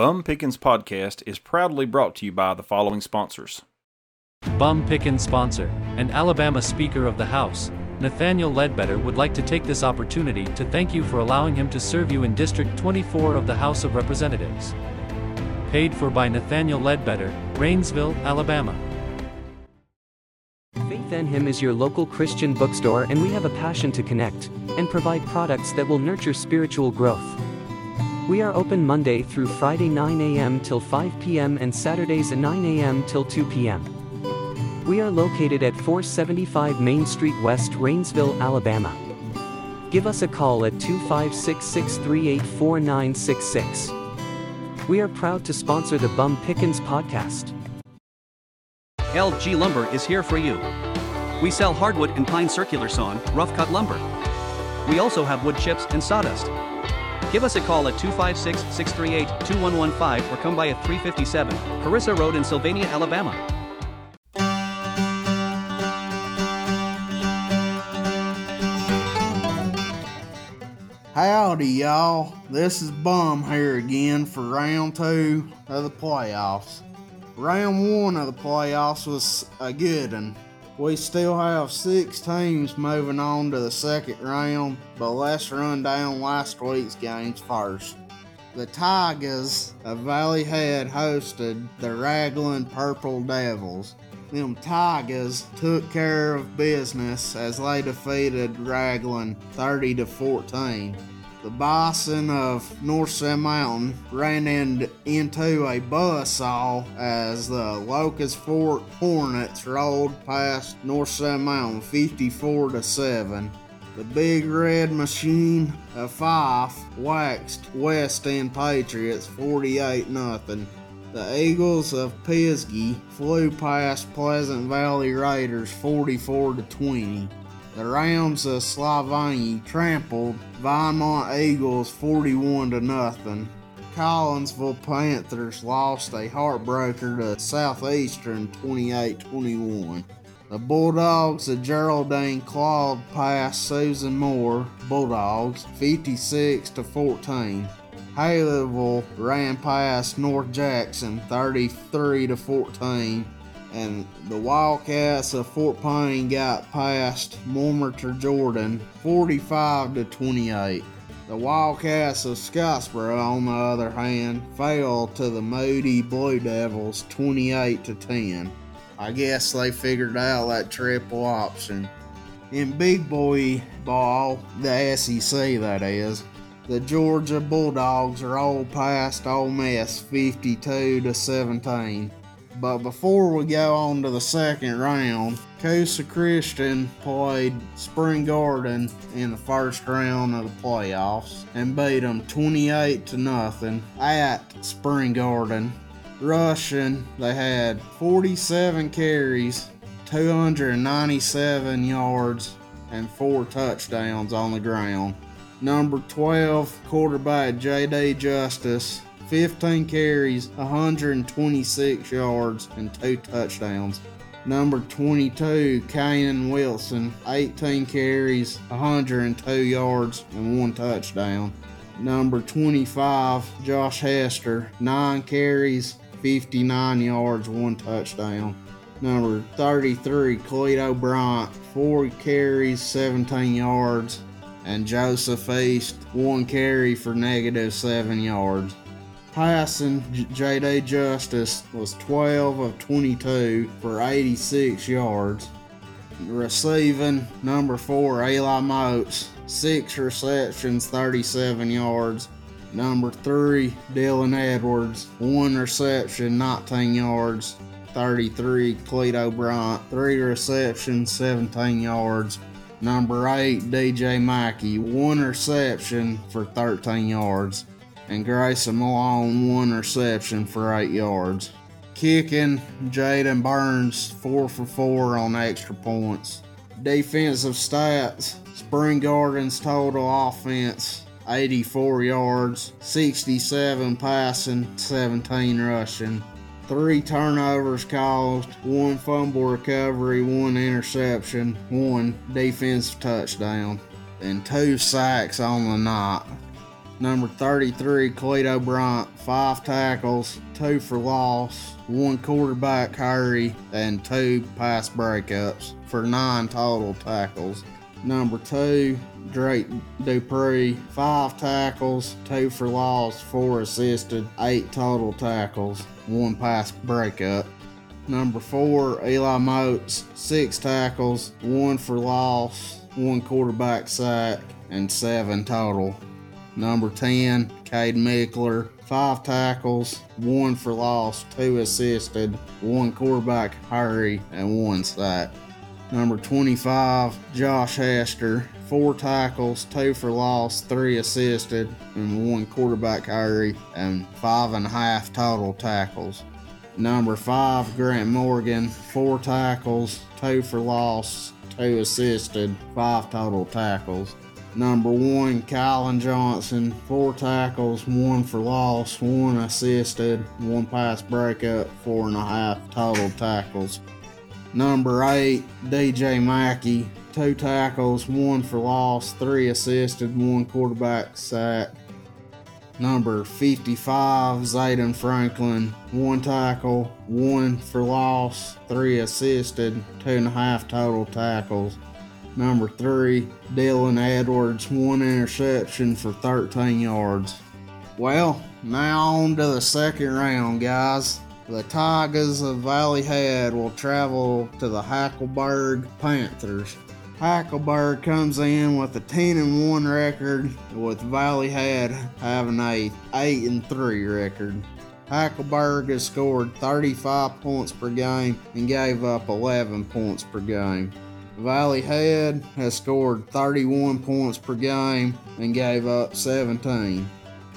Bum Pickins Podcast is proudly brought to you by the following sponsors. Bum Pickins sponsor and Alabama Speaker of the House, Nathaniel Ledbetter would like to take this opportunity to thank you for allowing him to serve you in District 24 of the House of Representatives. Paid for by Nathaniel Ledbetter, Rainsville, Alabama. Faith and Him is your local Christian bookstore, and we have a passion to connect and provide products that will nurture spiritual growth. We are open Monday through Friday 9 a.m. till 5 p.m. and Saturdays 9 a.m. till 2 p.m. We are located at 475 Main Street West, Rainsville, Alabama. Give us a call at 256 638 4966. We are proud to sponsor the Bum Pickins podcast. LG Lumber is here for you. We sell hardwood and pine circular sawn, rough cut lumber. We also have wood chips and sawdust. Give us a call at 256 638 2115 or come by at 357 Carissa Road in Sylvania, Alabama. Howdy, y'all. This is Bum here again for round two of the playoffs. Round one of the playoffs was a good one. We still have six teams moving on to the second round, but let's run down last week's games first. The Tigers of Valley Head hosted the Ragland Purple Devils. Them Tigers took care of business as they defeated Ragland 30 to 14. The bison of North Sand Mountain ran in, into a buzzsaw as the Locust Fork Hornets rolled past North Sand Mountain 54 to 7. The Big Red Machine of Fyffe waxed West End Patriots 48 0. The Eagles of Pisgah flew past Pleasant Valley Raiders 44 to 20. The Rams of Sylvania trampled Vinemont Eagles 41 to nothing. Collinsville Panthers lost a heartbreaker to Southeastern 28-21. The Bulldogs of Geraldine clawed past Susan Moore Bulldogs 56 to 14. Haleyville ran past North Jackson 33 to 14 and the Wildcats of Fort Payne got past Mortimer Jordan 45 to 28. The Wildcats of Scottsboro, on the other hand, fell to the Moody Blue Devils 28 to 10. I guess they figured out that triple option. In big boy ball, the SEC that is, the Georgia Bulldogs are all past Ole Miss 52 to 17. But before we go on to the second round, Coosa Christian played Spring Garden in the first round of the playoffs and beat them 28 to nothing at Spring Garden. Rushing, they had 47 carries, 297 yards, and four touchdowns on the ground. Number 12 quarterback J.D. Justice 15 carries, 126 yards, and two touchdowns. Number 22, Kanan Wilson, 18 carries, 102 yards, and one touchdown. Number 25, Josh Hester, 9 carries, 59 yards, one touchdown. Number 33, Cleto Bryant, 4 carries, 17 yards, and Joseph East, 1 carry for negative 7 yards. Passing, J.D. Justice was 12 of 22 for 86 yards. Receiving, number 4, Eli Moats, 6 receptions, 37 yards. Number 3, Dylan Edwards, 1 reception, 19 yards. 33, Cleto Bryant, 3 receptions, 17 yards. Number 8, DJ Mackey, 1 reception for 13 yards and Grayson Malone one reception for eight yards. Kicking, Jaden Burns four for four on extra points. Defensive stats, Spring Gardens total offense 84 yards, 67 passing, 17 rushing. Three turnovers caused, one fumble recovery, one interception, one defensive touchdown, and two sacks on the night. Number 33, Cleto Bryant, five tackles, two for loss, one quarterback hurry, and two pass breakups for nine total tackles. Number two, Drake Dupree, five tackles, two for loss, four assisted, eight total tackles, one pass breakup. Number four, Eli Moats, six tackles, one for loss, one quarterback sack, and seven total. Number 10, Cade Mickler, five tackles, one for loss, two assisted, one quarterback hurry, and one sack. Number 25, Josh Hester, four tackles, two for loss, three assisted, and one quarterback hurry, and five and a half total tackles. Number five, Grant Morgan, four tackles, two for loss, two assisted, five total tackles. Number one, Kylan Johnson, four tackles, one for loss, one assisted, one pass breakup, four and a half total tackles. Number eight, DJ Mackey, two tackles, one for loss, three assisted, one quarterback sack. Number 55, Zayden Franklin, one tackle, one for loss, three assisted, two and a half total tackles. Number three, Dylan Edwards, one interception for 13 yards. Well, now on to the second round, guys. The Tigers of Valley Head will travel to the Hackleburg Panthers. Hackleburg comes in with a 10 and 1 record, with Valley Head having a 8 and 3 record. Hackleburg has scored 35 points per game and gave up 11 points per game. Valley Head has scored 31 points per game and gave up 17.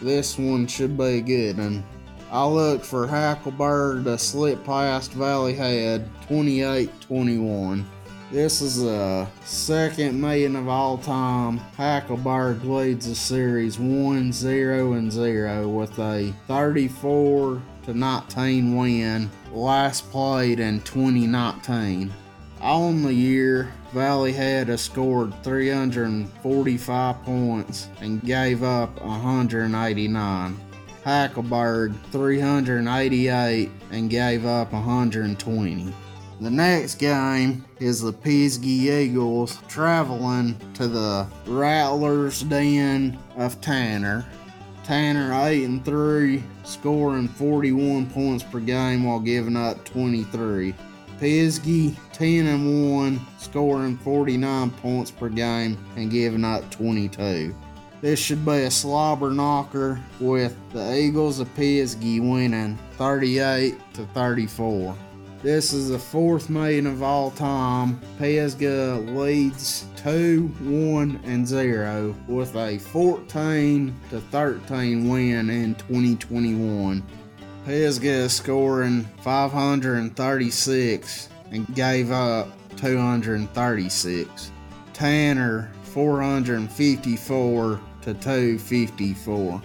This one should be a good, and I look for Hackleburg to slip past Valley Head 28 21. This is the second meeting of all time. Hackleburg leads the series 1 0 and 0 with a 34 to 19 win, last played in 2019. On the year, Valley Head has scored 345 points and gave up 189. Hackleburg 388 and gave up 120. The next game is the Pisgah Eagles traveling to the Rattlers Den of Tanner. Tanner 8 and 3, scoring 41 points per game while giving up 23. Pisgah 10 and 1, scoring 49 points per game and giving up 22. This should be a slobber knocker with the Eagles of Pisgah winning 38 to 34. This is the fourth meeting of all time. Pisgah leads 2 1 and 0 with a 14 to 13 win in 2021. Is scoring 536 and gave up 236. Tanner 454 to 254.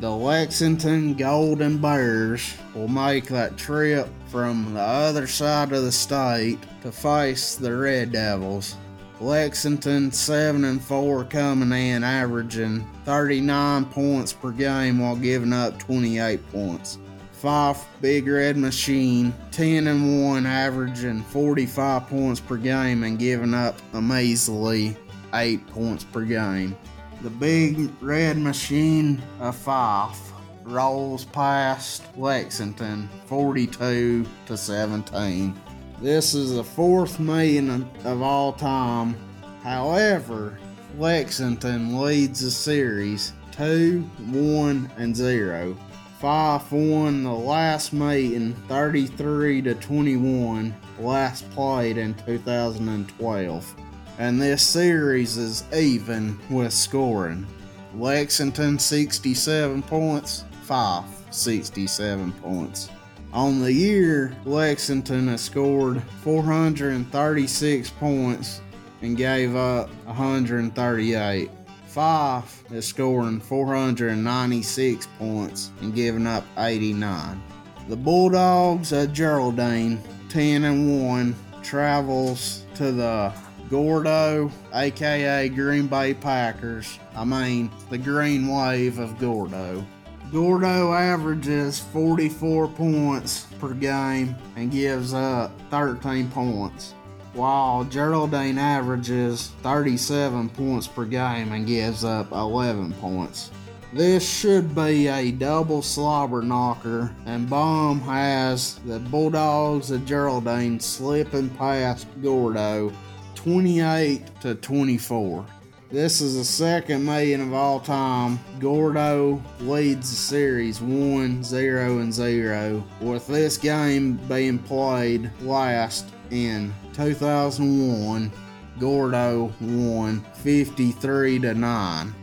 The Lexington Golden Bears will make that trip from the other side of the state to face the Red Devils. Lexington 7 and 4 coming in averaging 39 points per game while giving up 28 points. Fyffe Big Red Machine 10 and 1 averaging 45 points per game and giving up a measly 8 points per game. The Big Red Machine of Fyffe rolls past Lexington 42 to 17. This is the fourth meeting of all time. However, Lexington leads the series 2 1 and 0. Fyffe won the last meeting 33 to 21, last played in 2012 and this series is even with scoring. Lexington 67 points, Fyffe 67 points. On the year, Lexington has scored 436 points and gave up 138. Fyffe is scoring 496 points and giving up 89. The Bulldogs of Geraldine, 10 and 1, travels to the Gordo, aka Green Bay Packers. I mean, the green wave of Gordo. Gordo averages 44 points per game and gives up 13 points, while Geraldine averages 37 points per game and gives up 11 points. This should be a double slobber knocker, and Bum has the Bulldogs of Geraldine slipping past Gordo 28 to 24. This is the second million of all time. Gordo leads the series 1 0 and 0, with this game being played last in 2001. Gordo won 53 to 9.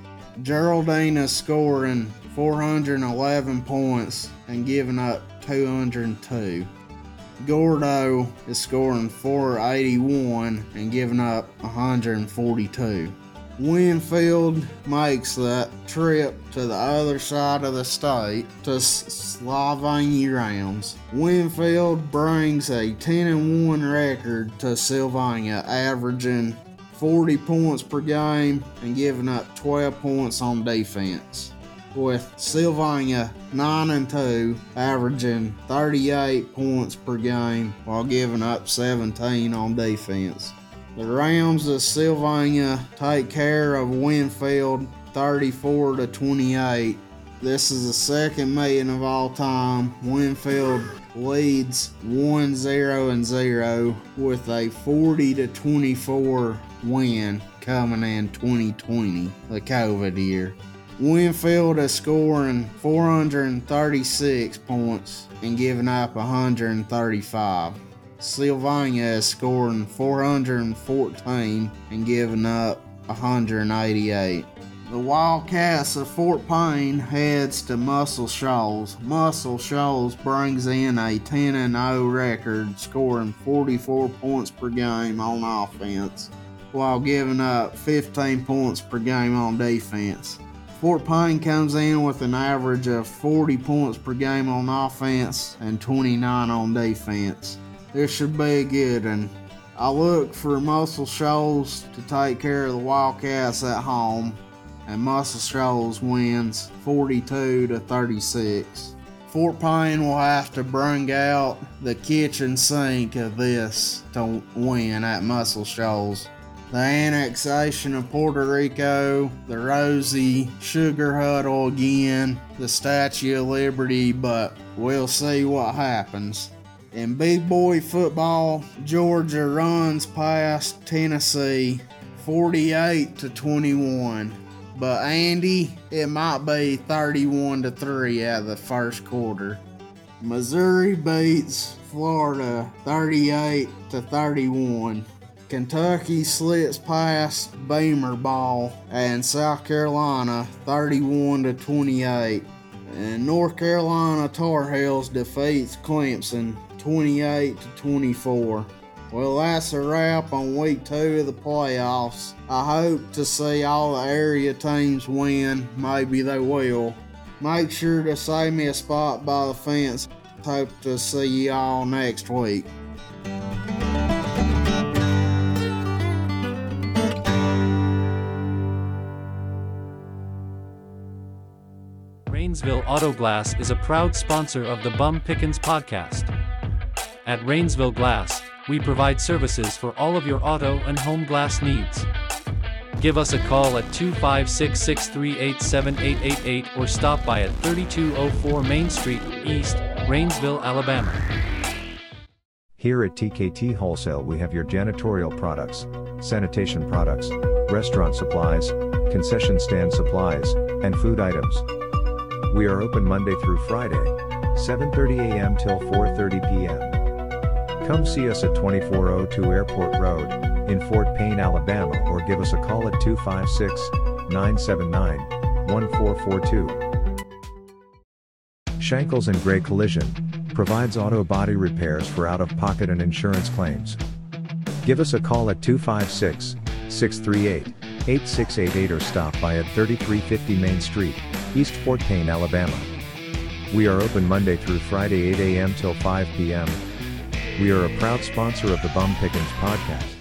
Geraldine is scoring 411 points and giving up 202. Gordo is scoring 481 and giving up 142. Winfield makes that trip to the other side of the state to Sylvania rounds. Winfield brings a 10 and 1 record to Sylvania, averaging 40 points per game and giving up 12 points on defense. With Sylvania 9 and 2, averaging 38 points per game while giving up 17 on defense. The Rams of Sylvania take care of Winfield 34 to 28. This is the second million of all time. Winfield leads 1 0 and 0 with a 40 to 24 win coming in 2020, the COVID year. Winfield is scoring 436 points and giving up 135. Sylvania is scoring 414 and giving up 188. The Wildcats of Fort Payne heads to Muscle Shoals. Muscle Shoals brings in a 10 0 record, scoring 44 points per game on offense while giving up 15 points per game on defense. Fort Payne comes in with an average of 40 points per game on offense and 29 on defense. This should be a good one. I look for Muscle Shoals to take care of the Wildcats at home, and Muscle Shoals wins 42 to 36. Fort Payne will have to bring out the kitchen sink of this to win at Muscle Shoals the annexation of Puerto Rico, the Rosie Sugar Huddle again, the Statue of Liberty, but we'll see what happens. In big boy football, Georgia runs past Tennessee 48 to 21. But Andy, it might be 31 to 3 out of the first quarter. Missouri beats Florida 38 to 31. Kentucky slits past Beamer ball and South Carolina 31 to 28. And North Carolina Tar Heels defeats Clemson 28 to 24. Well, that's a wrap on week two of the playoffs. I hope to see all the area teams win. Maybe they will. Make sure to save me a spot by the fence. Hope to see y'all next week. Rainsville Auto Glass is a proud sponsor of the Bum Pickins podcast. At Rainsville Glass, we provide services for all of your auto and home glass needs. Give us a call at 256 638 7888 or stop by at 3204 Main Street, East, Rainsville, Alabama. Here at TKT Wholesale, we have your janitorial products, sanitation products, restaurant supplies, concession stand supplies, and food items. We are open Monday through Friday, 7:30 a.m. till 4:30 p.m. Come see us at 2402 Airport Road in Fort Payne, Alabama or give us a call at 256-979-1442. Shankles and Gray Collision provides auto body repairs for out-of-pocket and insurance claims. Give us a call at 256 638 8688 or stop by at 3350 Main Street, East Fort Payne, Alabama. We are open Monday through Friday 8 a.m. till 5 p.m. We are a proud sponsor of the Bum Pickins podcast.